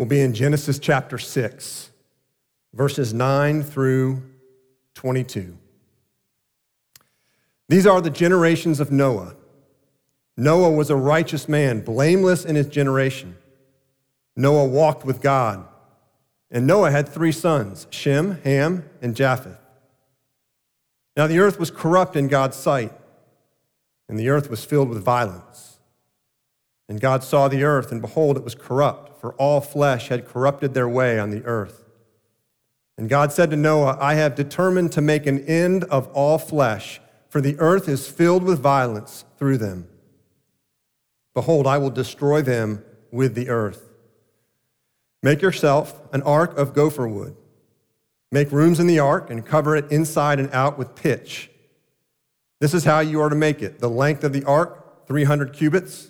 will be in Genesis chapter 6, verses 9 through 22. These are the generations of Noah. Noah was a righteous man, blameless in his generation. Noah walked with God. And Noah had three sons Shem, Ham, and Japheth. Now the earth was corrupt in God's sight, and the earth was filled with violence. And God saw the earth, and behold, it was corrupt, for all flesh had corrupted their way on the earth. And God said to Noah, I have determined to make an end of all flesh, for the earth is filled with violence through them. Behold, I will destroy them with the earth. Make yourself an ark of gopher wood. Make rooms in the ark and cover it inside and out with pitch. This is how you are to make it. The length of the ark, 300 cubits,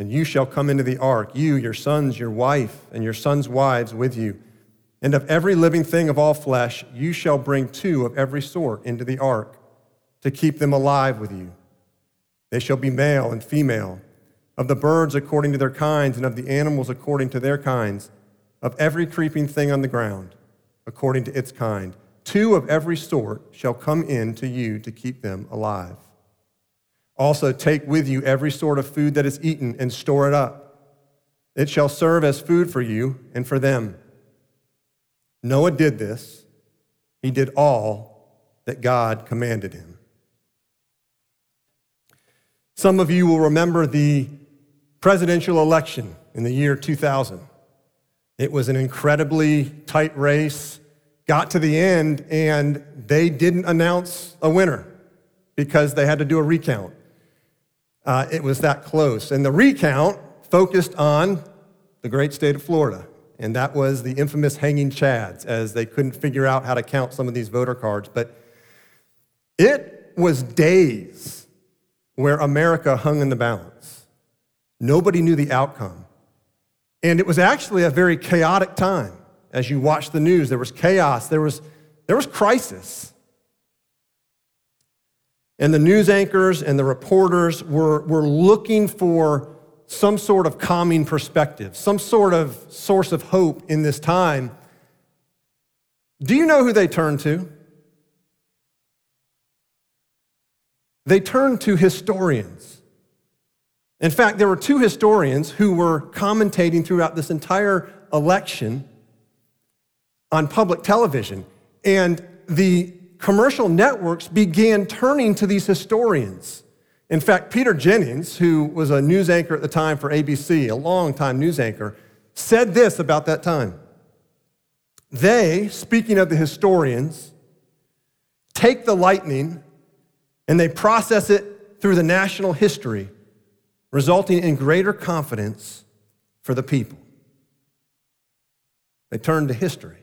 and you shall come into the ark, you, your sons, your wife, and your sons' wives with you. And of every living thing of all flesh, you shall bring two of every sort into the ark to keep them alive with you. They shall be male and female, of the birds according to their kinds, and of the animals according to their kinds of every creeping thing on the ground, according to its kind. Two of every sort shall come in to you to keep them alive. Also, take with you every sort of food that is eaten and store it up. It shall serve as food for you and for them. Noah did this. He did all that God commanded him. Some of you will remember the presidential election in the year 2000. It was an incredibly tight race. Got to the end, and they didn't announce a winner because they had to do a recount. Uh, it was that close. And the recount focused on the great state of Florida. And that was the infamous hanging chads, as they couldn't figure out how to count some of these voter cards. But it was days where America hung in the balance. Nobody knew the outcome. And it was actually a very chaotic time. As you watch the news, there was chaos, there was, there was crisis. And the news anchors and the reporters were, were looking for some sort of calming perspective, some sort of source of hope in this time. Do you know who they turned to? They turned to historians. In fact, there were two historians who were commentating throughout this entire election on public television. And the commercial networks began turning to these historians. In fact, Peter Jennings, who was a news anchor at the time for ABC, a long-time news anchor, said this about that time. They, speaking of the historians, take the lightning and they process it through the national history resulting in greater confidence for the people. They turn to history.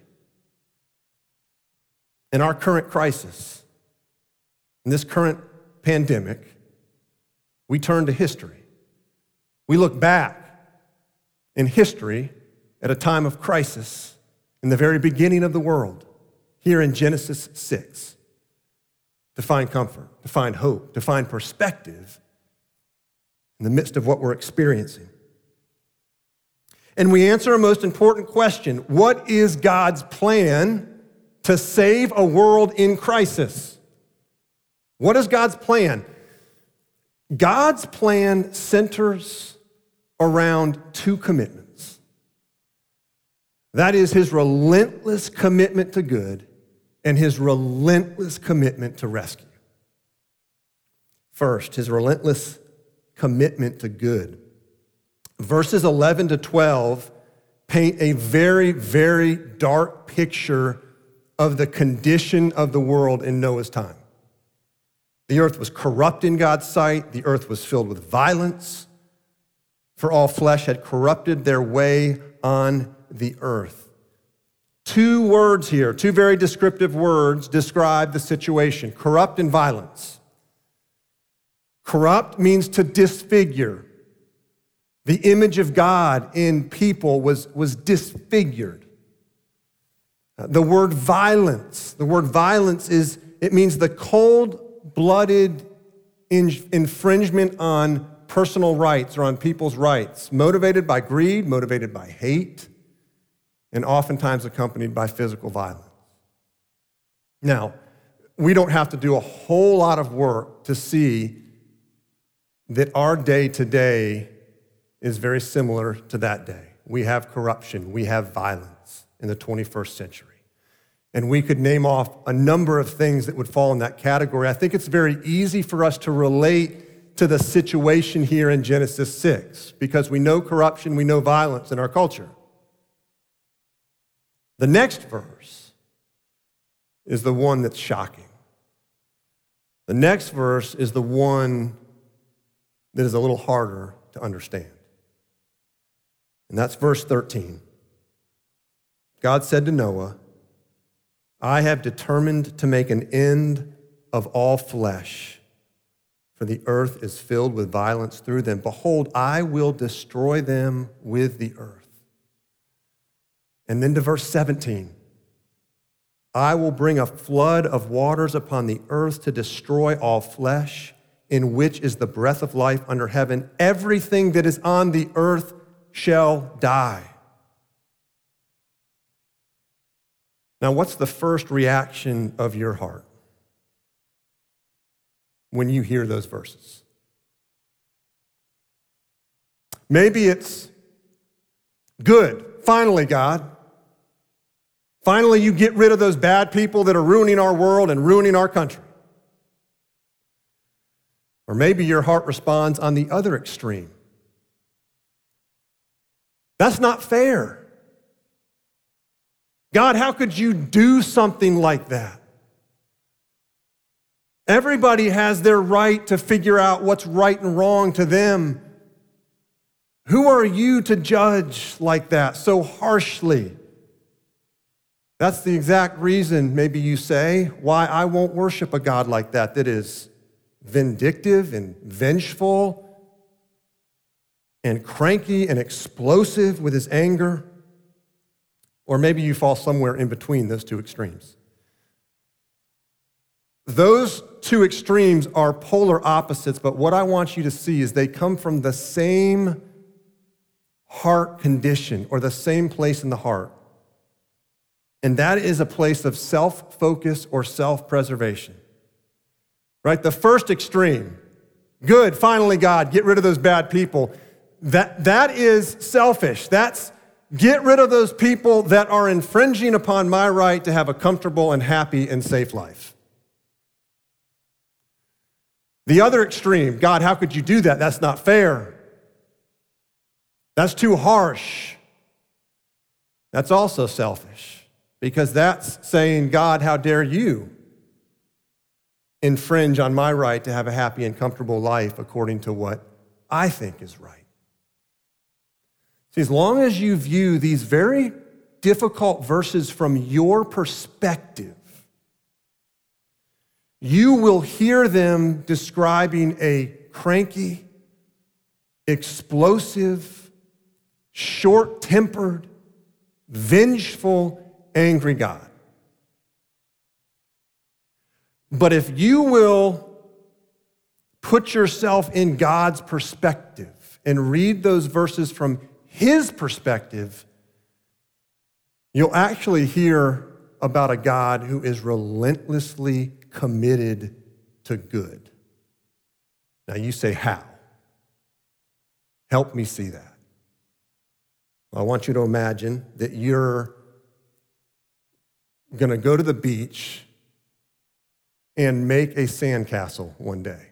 In our current crisis, in this current pandemic, we turn to history. We look back in history at a time of crisis in the very beginning of the world, here in Genesis 6, to find comfort, to find hope, to find perspective in the midst of what we're experiencing. And we answer a most important question What is God's plan to save a world in crisis? What is God's plan? God's plan centers around two commitments. That is his relentless commitment to good and his relentless commitment to rescue. First, his relentless commitment to good. Verses 11 to 12 paint a very, very dark picture of the condition of the world in Noah's time. The earth was corrupt in God's sight, the earth was filled with violence, for all flesh had corrupted their way on the earth. two words here, two very descriptive words describe the situation corrupt and violence. Corrupt means to disfigure. The image of God in people was, was disfigured. The word violence, the word violence is, it means the cold blooded infringement on personal rights or on people's rights, motivated by greed, motivated by hate, and oftentimes accompanied by physical violence. Now, we don't have to do a whole lot of work to see that our day today is very similar to that day. We have corruption, we have violence in the 21st century. And we could name off a number of things that would fall in that category. I think it's very easy for us to relate to the situation here in Genesis 6 because we know corruption, we know violence in our culture. The next verse is the one that's shocking. The next verse is the one that is a little harder to understand. And that's verse 13. God said to Noah, I have determined to make an end of all flesh, for the earth is filled with violence through them. Behold, I will destroy them with the earth. And then to verse 17 I will bring a flood of waters upon the earth to destroy all flesh, in which is the breath of life under heaven. Everything that is on the earth shall die. Now, what's the first reaction of your heart when you hear those verses? Maybe it's good. Finally, God. Finally, you get rid of those bad people that are ruining our world and ruining our country. Or maybe your heart responds on the other extreme. That's not fair. God, how could you do something like that? Everybody has their right to figure out what's right and wrong to them. Who are you to judge like that so harshly? That's the exact reason, maybe you say, why I won't worship a God like that, that is vindictive and vengeful and cranky and explosive with his anger. Or maybe you fall somewhere in between those two extremes. Those two extremes are polar opposites, but what I want you to see is they come from the same heart condition or the same place in the heart. And that is a place of self focus or self preservation. Right? The first extreme, good, finally, God, get rid of those bad people. That, that is selfish. That's get rid of those people that are infringing upon my right to have a comfortable and happy and safe life. The other extreme, God, how could you do that? That's not fair. That's too harsh. That's also selfish. Because that's saying, God, how dare you infringe on my right to have a happy and comfortable life according to what I think is right. See, as long as you view these very difficult verses from your perspective, you will hear them describing a cranky, explosive, short tempered, vengeful, angry God. But if you will put yourself in God's perspective and read those verses from His perspective, you'll actually hear about a God who is relentlessly committed to good. Now you say, How? Help me see that. Well, I want you to imagine that you're going to go to the beach and make a sandcastle one day.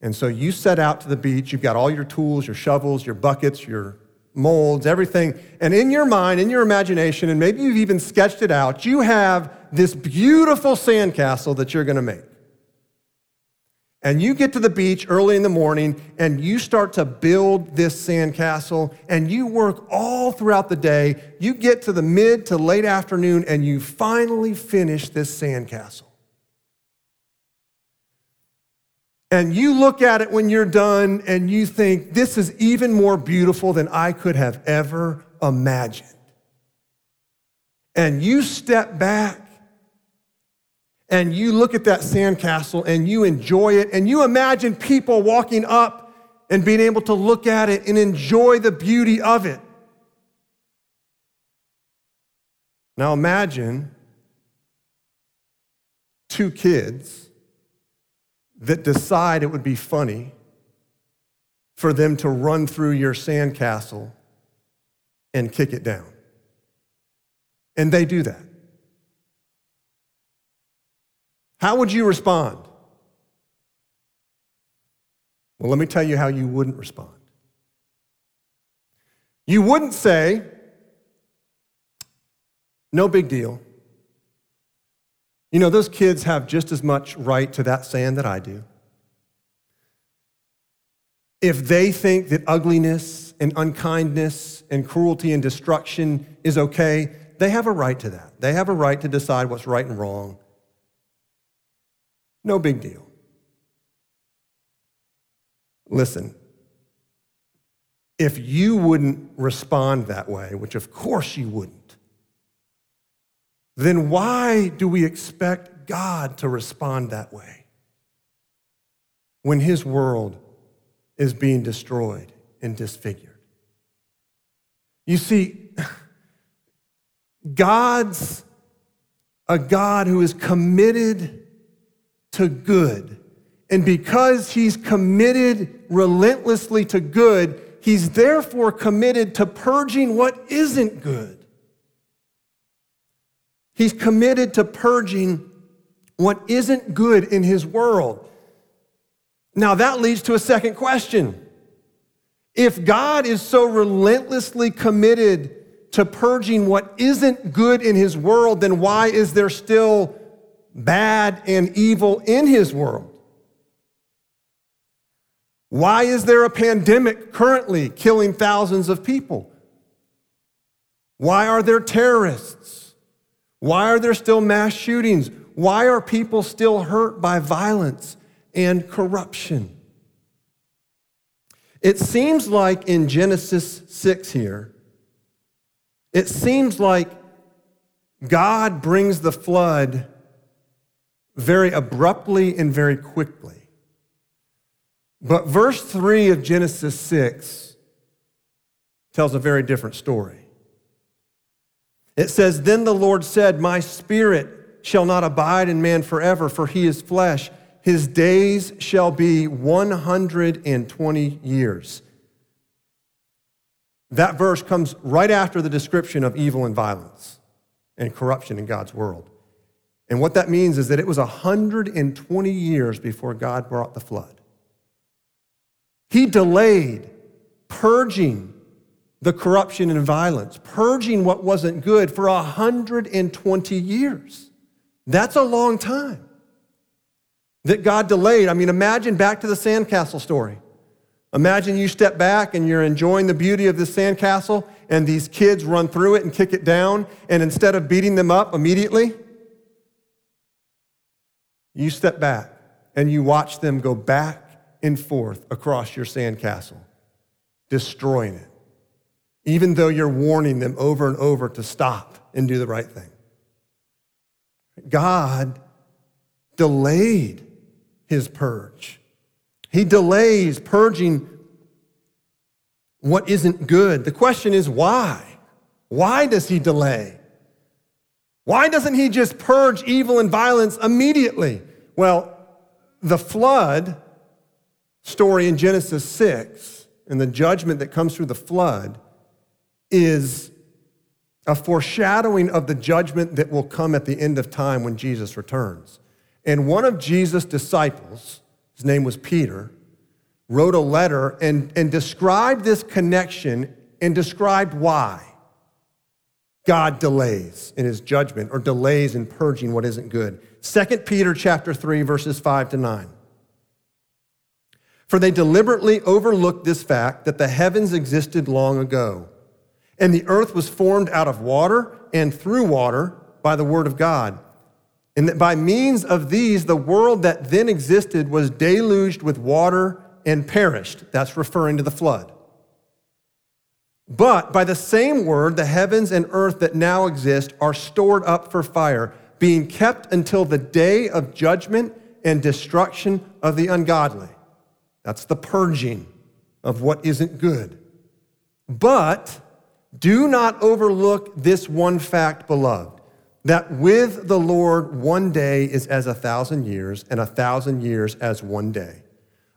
And so you set out to the beach, you've got all your tools, your shovels, your buckets, your molds, everything. And in your mind, in your imagination, and maybe you've even sketched it out, you have this beautiful sandcastle that you're going to make. and you get to the beach early in the morning and you start to build this sandcastle and you work all throughout the day. You get to the mid to late afternoon and you finally finish this sandcastle. And you look at it when you're done and you think, this is even more beautiful than I could have ever imagined. And you step back and you look at that sandcastle and you enjoy it and you imagine people walking up and being able to look at it and enjoy the beauty of it. Now imagine two kids that decide it would be funny for them to run through your sandcastle and kick it down. And they do that. How would you respond? Well, let me tell you how you wouldn't respond. You wouldn't say, no big deal. You know, those kids have just as much right to that sand that I do. If they think that ugliness and unkindness and cruelty and destruction is okay, they have a right to that. They have a right to decide what's right and wrong. No big deal. Listen, if you wouldn't respond that way, which of course you wouldn't, then why do we expect God to respond that way when his world is being destroyed and disfigured? You see, God's a God who is committed to good. And because he's committed relentlessly to good, he's therefore committed to purging what isn't good. He's committed to purging what isn't good in his world. Now, that leads to a second question. If God is so relentlessly committed to purging what isn't good in his world, then why is there still bad and evil in his world? Why is there a pandemic currently killing thousands of people? Why are there terrorists? Why are there still mass shootings? Why are people still hurt by violence and corruption? It seems like in Genesis 6 here, it seems like God brings the flood very abruptly and very quickly. But verse 3 of Genesis 6 tells a very different story. It says, Then the Lord said, My spirit shall not abide in man forever, for he is flesh. His days shall be 120 years. That verse comes right after the description of evil and violence and corruption in God's world. And what that means is that it was 120 years before God brought the flood. He delayed purging the corruption and violence, purging what wasn't good for 120 years. That's a long time that God delayed. I mean, imagine back to the sandcastle story. Imagine you step back and you're enjoying the beauty of this sandcastle, and these kids run through it and kick it down, and instead of beating them up immediately, you step back and you watch them go back and forth across your sandcastle, destroying it even though you're warning them over and over to stop and do the right thing. God delayed his purge. He delays purging what isn't good. The question is why? Why does he delay? Why doesn't he just purge evil and violence immediately? Well, the flood story in Genesis 6 and the judgment that comes through the flood is a foreshadowing of the judgment that will come at the end of time when Jesus returns. And one of Jesus' disciples, his name was Peter, wrote a letter and, and described this connection and described why God delays in his judgment or delays in purging what isn't good. 2 Peter chapter 3 verses 5 to 9. For they deliberately overlooked this fact that the heavens existed long ago, and the earth was formed out of water and through water by the word of God. And that by means of these, the world that then existed was deluged with water and perished. That's referring to the flood. But by the same word, the heavens and earth that now exist are stored up for fire, being kept until the day of judgment and destruction of the ungodly. That's the purging of what isn't good. But do not overlook this one fact, beloved, that with the Lord, one day is as a thousand years, and a thousand years as one day.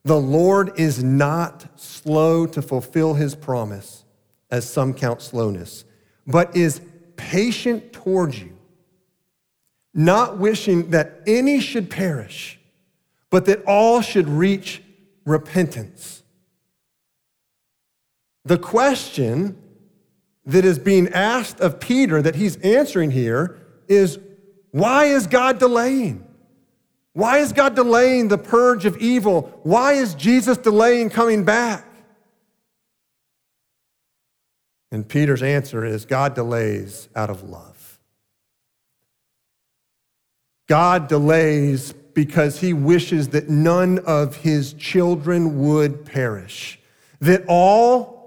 The Lord is not slow to fulfill his promise as some count slowness, but is patient towards you, not wishing that any should perish, but that all should reach repentance. The question that is being asked of Peter that he's answering here is why is God delaying? Why is God delaying the purge of evil? Why is Jesus delaying coming back? And Peter's answer is God delays out of love. God delays because he wishes that none of his children would perish, that all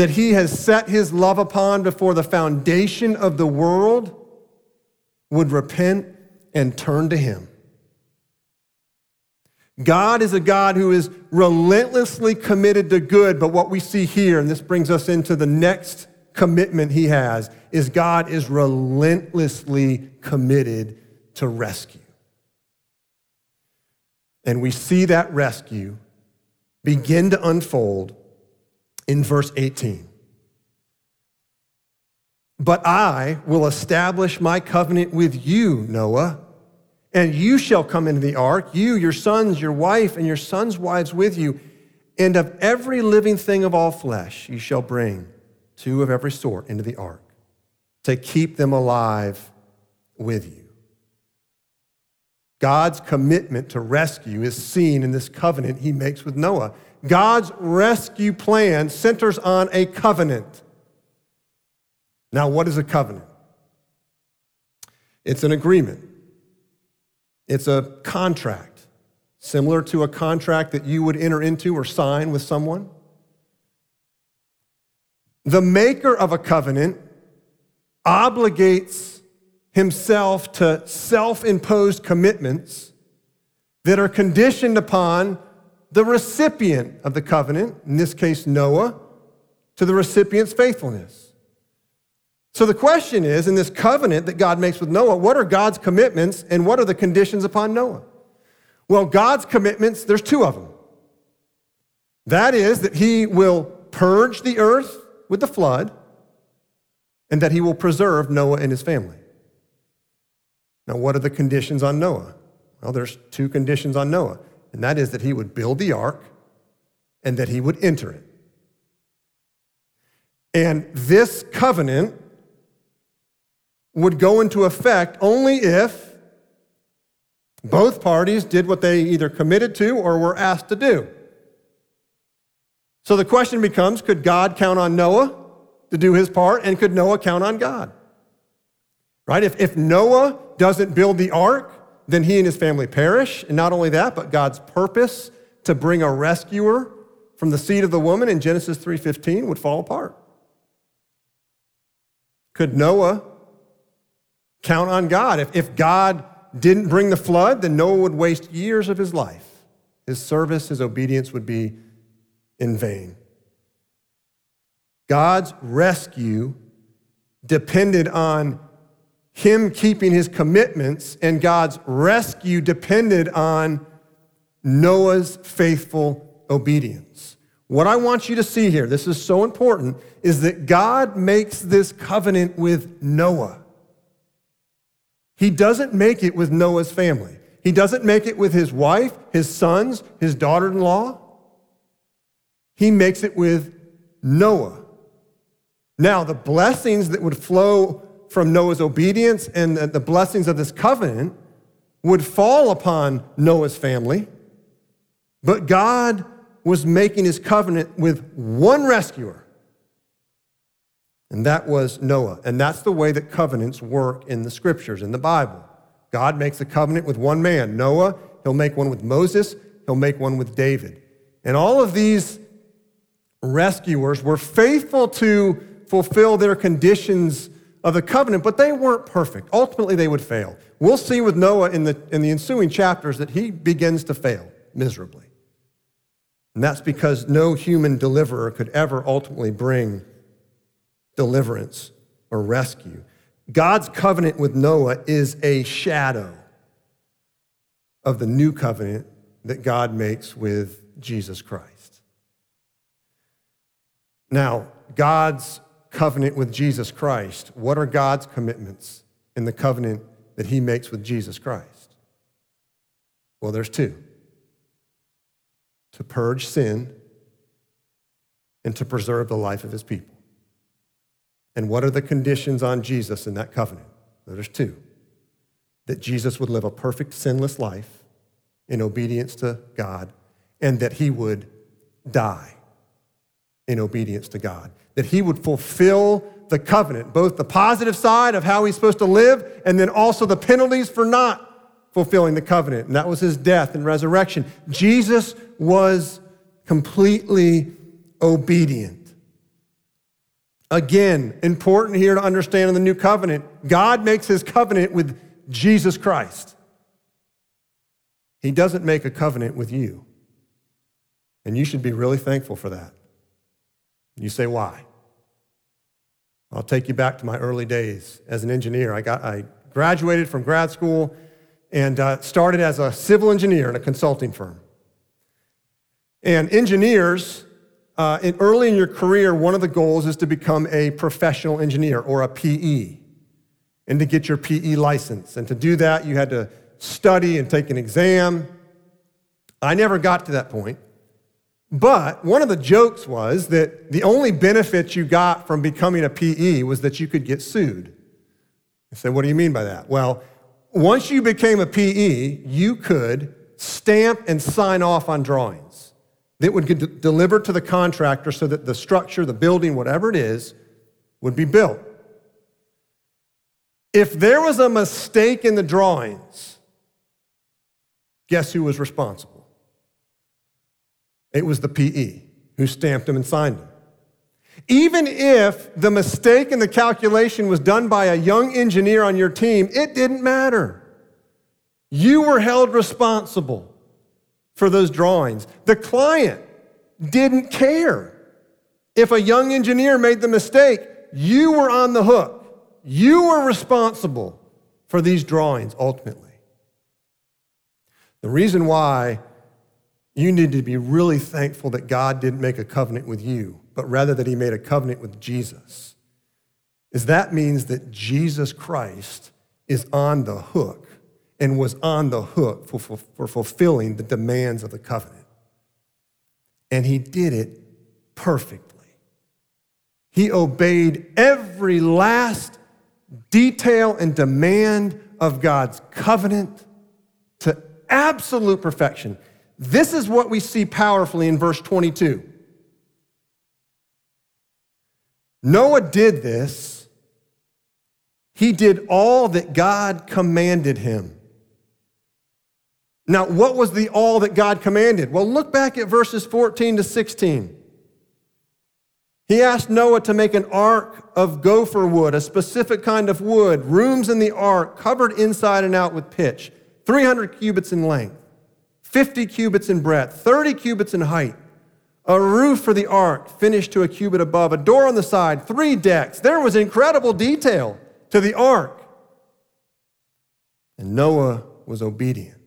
that he has set his love upon before the foundation of the world would repent and turn to him. God is a God who is relentlessly committed to good, but what we see here, and this brings us into the next commitment he has, is God is relentlessly committed to rescue. And we see that rescue begin to unfold in verse 18. But I will establish my covenant with you, Noah and you shall come into the ark, you, your sons, your wife, and your sons' wives with you. And of every living thing of all flesh, you shall bring two of every sort into the ark to keep them alive with you. God's commitment to rescue is seen in this covenant he makes with Noah. God's rescue plan centers on a covenant. Now, what is a covenant? It's an agreement it's a contract, similar to a contract that you would enter into or sign with someone. The maker of a covenant obligates himself to self imposed commitments that are conditioned upon the recipient of the covenant, in this case, Noah, to the recipient's faithfulness. So the question is in this covenant that God makes with Noah, what are God's commitments and what are the conditions upon Noah? Well, God's commitments, there's two of them. That is, that he will purge the earth with the flood and that he will preserve Noah and his family. Now, what are the conditions on Noah? Well, there's two conditions on Noah, and that is that he would build the ark and that he would enter it. And this covenant would go into effect only if both parties did what they either committed to or were asked to do. So the question becomes could God count on Noah to do his part, and could Noah count on God? Right? If, if Noah doesn't build the ark, then he and his family perish. And not only that, but God's purpose to bring a rescuer from the seed of the woman in Genesis 3:15 would fall apart. Could Noah Count on God. If, if God didn't bring the flood, then Noah would waste years of his life. His service, his obedience would be in vain. God's rescue depended on him keeping his commitments, and God's rescue depended on Noah's faithful obedience. What I want you to see here, this is so important, is that God makes this covenant with Noah. He doesn't make it with Noah's family. He doesn't make it with his wife, his sons, his daughter in law. He makes it with Noah. Now, the blessings that would flow from Noah's obedience and the blessings of this covenant would fall upon Noah's family, but God was making his covenant with one rescuer, and that was Noah. And that's the way that covenants work in the scriptures, in the Bible. God makes a covenant with one man, Noah. He'll make one with Moses. He'll make one with David. And all of these rescuers were faithful to fulfill their conditions of the covenant, but they weren't perfect. Ultimately, they would fail. We'll see with Noah in the, in the ensuing chapters that he begins to fail miserably. And that's because no human deliverer could ever ultimately bring deliverance or rescue. God's covenant with Noah is a shadow of the new covenant that God makes with Jesus Christ. Now, God's covenant with Jesus Christ, what are God's commitments in the covenant that he makes with Jesus Christ? Well, there's two to purge sin and to preserve the life of his people. And what are the conditions on Jesus in that covenant? There's two that Jesus would live a perfect, sinless life in obedience to God, and that he would die in obedience to God. That he would fulfill the covenant, both the positive side of how he's supposed to live, and then also the penalties for not fulfilling the covenant. And that was his death and resurrection. Jesus was completely obedient. Again, important here to understand in the new covenant, God makes his covenant with Jesus Christ. He doesn't make a covenant with you. And you should be really thankful for that. You say, why? I'll take you back to my early days as an engineer. I, got, I graduated from grad school and uh, started as a civil engineer in a consulting firm. And engineers uh, in, early in your career, one of the goals is to become a professional engineer or a PE and to get your PE license. And to do that, you had to study and take an exam. I never got to that point. But one of the jokes was that the only benefit you got from becoming a PE was that you could get sued. I said, What do you mean by that? Well, once you became a PE, you could stamp and sign off on drawings that would get delivered to the contractor so that the structure, the building, whatever it is, would be built. If there was a mistake in the drawings, guess who was responsible? It was the PE who stamped them and signed them. Even if the mistake in the calculation was done by a young engineer on your team, it didn't matter. You were held responsible for those drawings. The client didn't care. If a young engineer made the mistake, you were on the hook. You were responsible for these drawings ultimately. The reason why you need to be really thankful that God didn't make a covenant with you, but rather that he made a covenant with Jesus, is that means that Jesus Christ is on the hook and was on the hook for, for, for fulfilling the demands of the covenant. And he did it perfectly. He obeyed every last detail and demand of God's covenant to absolute perfection. This is what we see powerfully in verse 22. Noah did this. He did all that God commanded him. Now, what was the all that God commanded? Well, look back at verses 14 to 16. He asked Noah to make an ark of gopher wood, a specific kind of wood, rooms in the ark covered inside and out with pitch, 300 cubits in length, 50 cubits in breadth, 30 cubits in height, a roof for the ark finished to a cubit above, a door on the side, three decks. There was incredible detail to the ark. And Noah was obedient.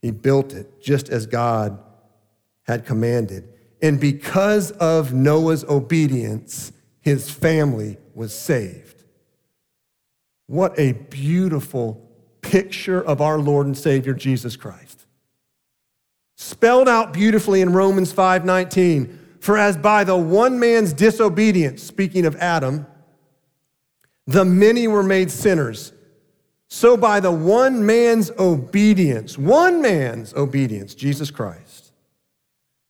He built it just as God had commanded. And because of Noah's obedience, his family was saved. What a beautiful picture of our Lord and Savior Jesus Christ. Spelled out beautifully in Romans 5:19, for as by the one man's disobedience, speaking of Adam, the many were made sinners, so, by the one man's obedience, one man's obedience, Jesus Christ,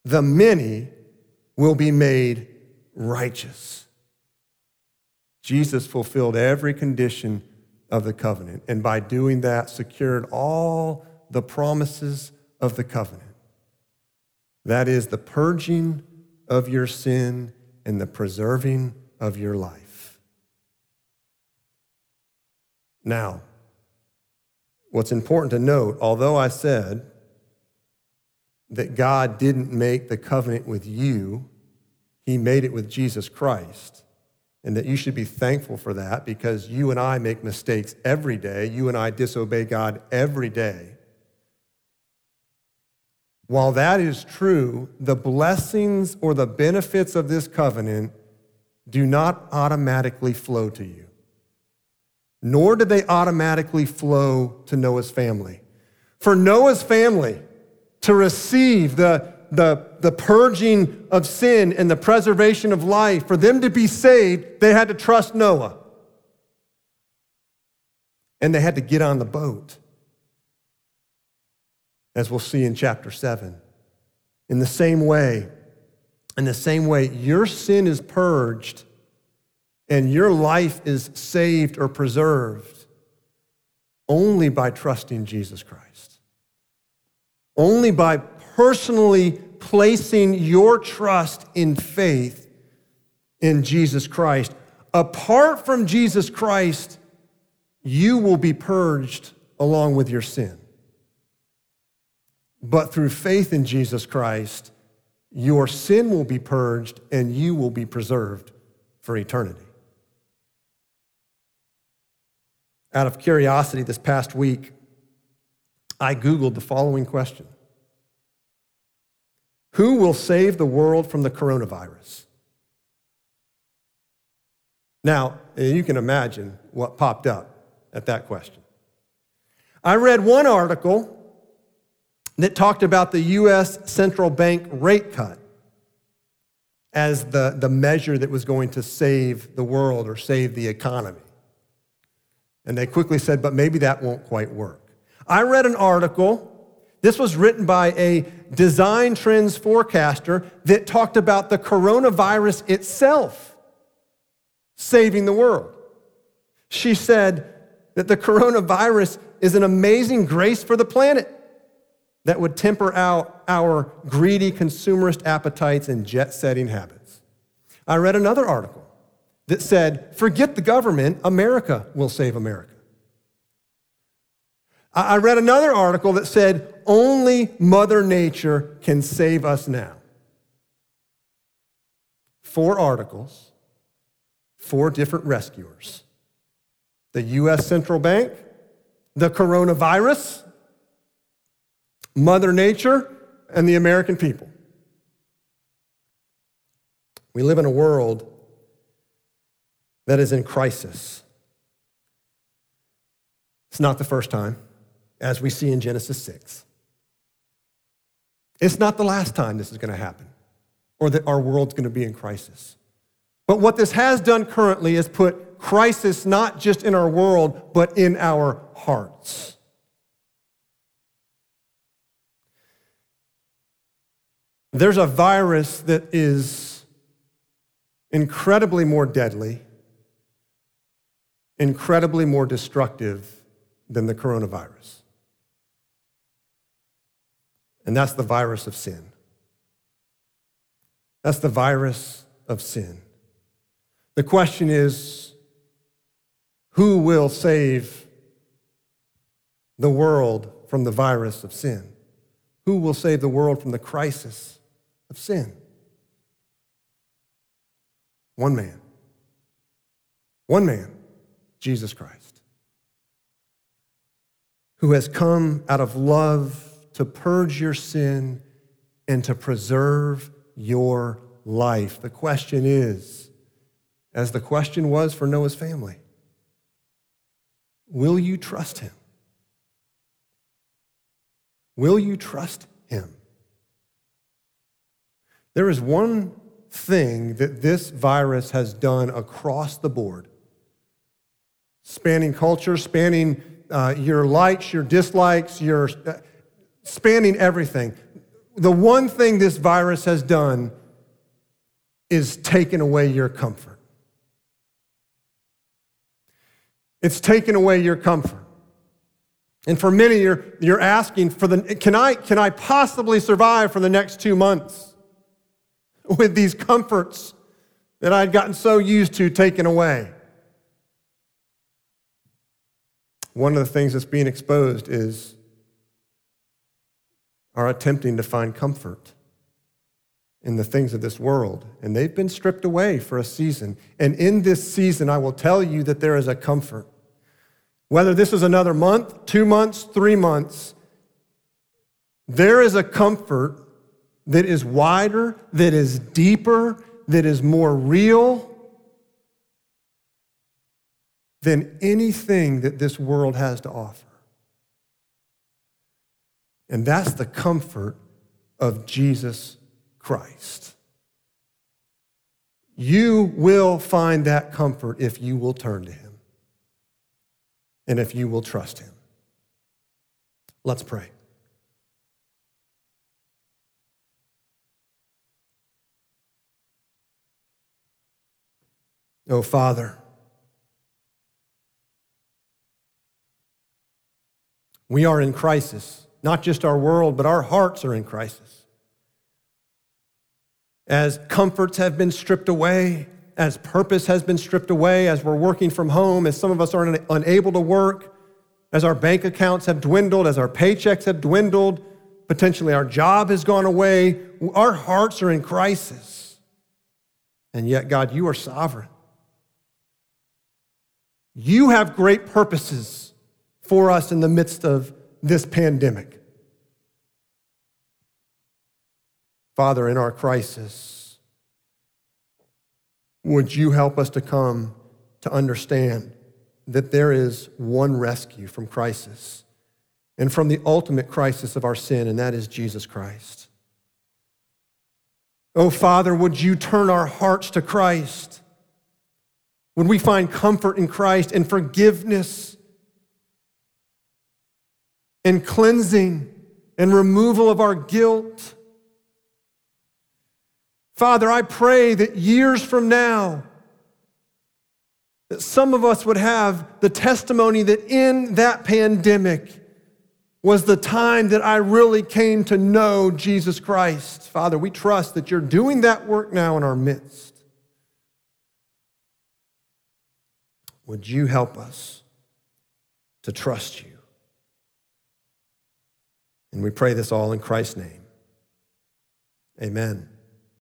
the many will be made righteous. Jesus fulfilled every condition of the covenant, and by doing that, secured all the promises of the covenant. That is the purging of your sin and the preserving of your life. Now, what's important to note, although I said that God didn't make the covenant with you, He made it with Jesus Christ, and that you should be thankful for that because you and I make mistakes every day. You and I disobey God every day. While that is true, the blessings or the benefits of this covenant do not automatically flow to you, nor did they automatically flow to Noah's family. For Noah's family to receive the, the, the purging of sin and the preservation of life, for them to be saved, they had to trust Noah. And they had to get on the boat as we'll see in chapter 7. In the same way, in the same way, your sin is purged and your life is saved or preserved only by trusting Jesus Christ. Only by personally placing your trust in faith in Jesus Christ. Apart from Jesus Christ, you will be purged along with your sin. But through faith in Jesus Christ, your sin will be purged and you will be preserved for eternity. Out of curiosity, this past week, I Googled the following question Who will save the world from the coronavirus? Now, you can imagine what popped up at that question. I read one article that talked about the U.S. central bank rate cut as the, the measure that was going to save the world or save the economy. And they quickly said, but maybe that won't quite work. I read an article, this was written by a design trends forecaster that talked about the coronavirus itself saving the world. She said that the coronavirus is an amazing grace for the planet that would temper out our greedy consumerist appetites and jet setting habits. I read another article that said, forget the government, America will save America. I read another article that said, only Mother Nature can save us now. Four articles, four different rescuers the US Central Bank, the coronavirus, Mother Nature, and the American people. We live in a world that is in crisis. It's not the first time, as we see in Genesis 6. It's not the last time this is going to happen or that our world's going to be in crisis. But what this has done currently is put crisis not just in our world, but in our hearts. There's a virus that is incredibly more deadly, incredibly more destructive than the coronavirus. And that's the virus of sin. That's the virus of sin. The question is who will save the world from the virus of sin? Who will save the world from the crisis of sin. One man. One man, Jesus Christ, who has come out of love to purge your sin and to preserve your life. The question is, as the question was for Noah's family, will you trust him? Will you trust him? There is one thing that this virus has done across the board, spanning culture, spanning uh, your likes, your dislikes, your uh, spanning everything. the one thing this virus has done is taken away your comfort. It's taken away your comfort. And for many, you're, you're asking for the can I, can I possibly survive for the next two months with these comforts that I'd gotten so used to taken away? One of the things that's being exposed is our attempting to find comfort in the things of this world. And they've been stripped away for a season. And in this season, I will tell you that there is a comfort. Whether this is another month, two months, three months, there is a comfort that is wider, that is deeper, that is more real than anything that this world has to offer. And that's the comfort of Jesus Christ. You will find that comfort if you will turn to Him and if you will trust Him. Let's pray. Oh, Father, we are in crisis. Not just our world, but our hearts are in crisis. As comforts have been stripped away, as purpose has been stripped away, as we're working from home, as some of us are unable to work, as our bank accounts have dwindled, as our paychecks have dwindled, potentially our job has gone away, our hearts are in crisis. And yet, God, you are sovereign. You have great purposes for us in the midst of this pandemic. Father, in our crisis, would you help us to come to understand that there is one rescue from crisis and from the ultimate crisis of our sin, and that is Jesus Christ. Oh, Father, would you turn our hearts to Christ? Would we find comfort in Christ and forgiveness and cleansing and removal of our guilt. Father, I pray that years from now, that some of us would have the testimony that in that pandemic was the time that I really came to know Jesus Christ. Father, we trust that you're doing that work now in our midst. Would you help us to trust you? And we pray this all in Christ's name. Amen.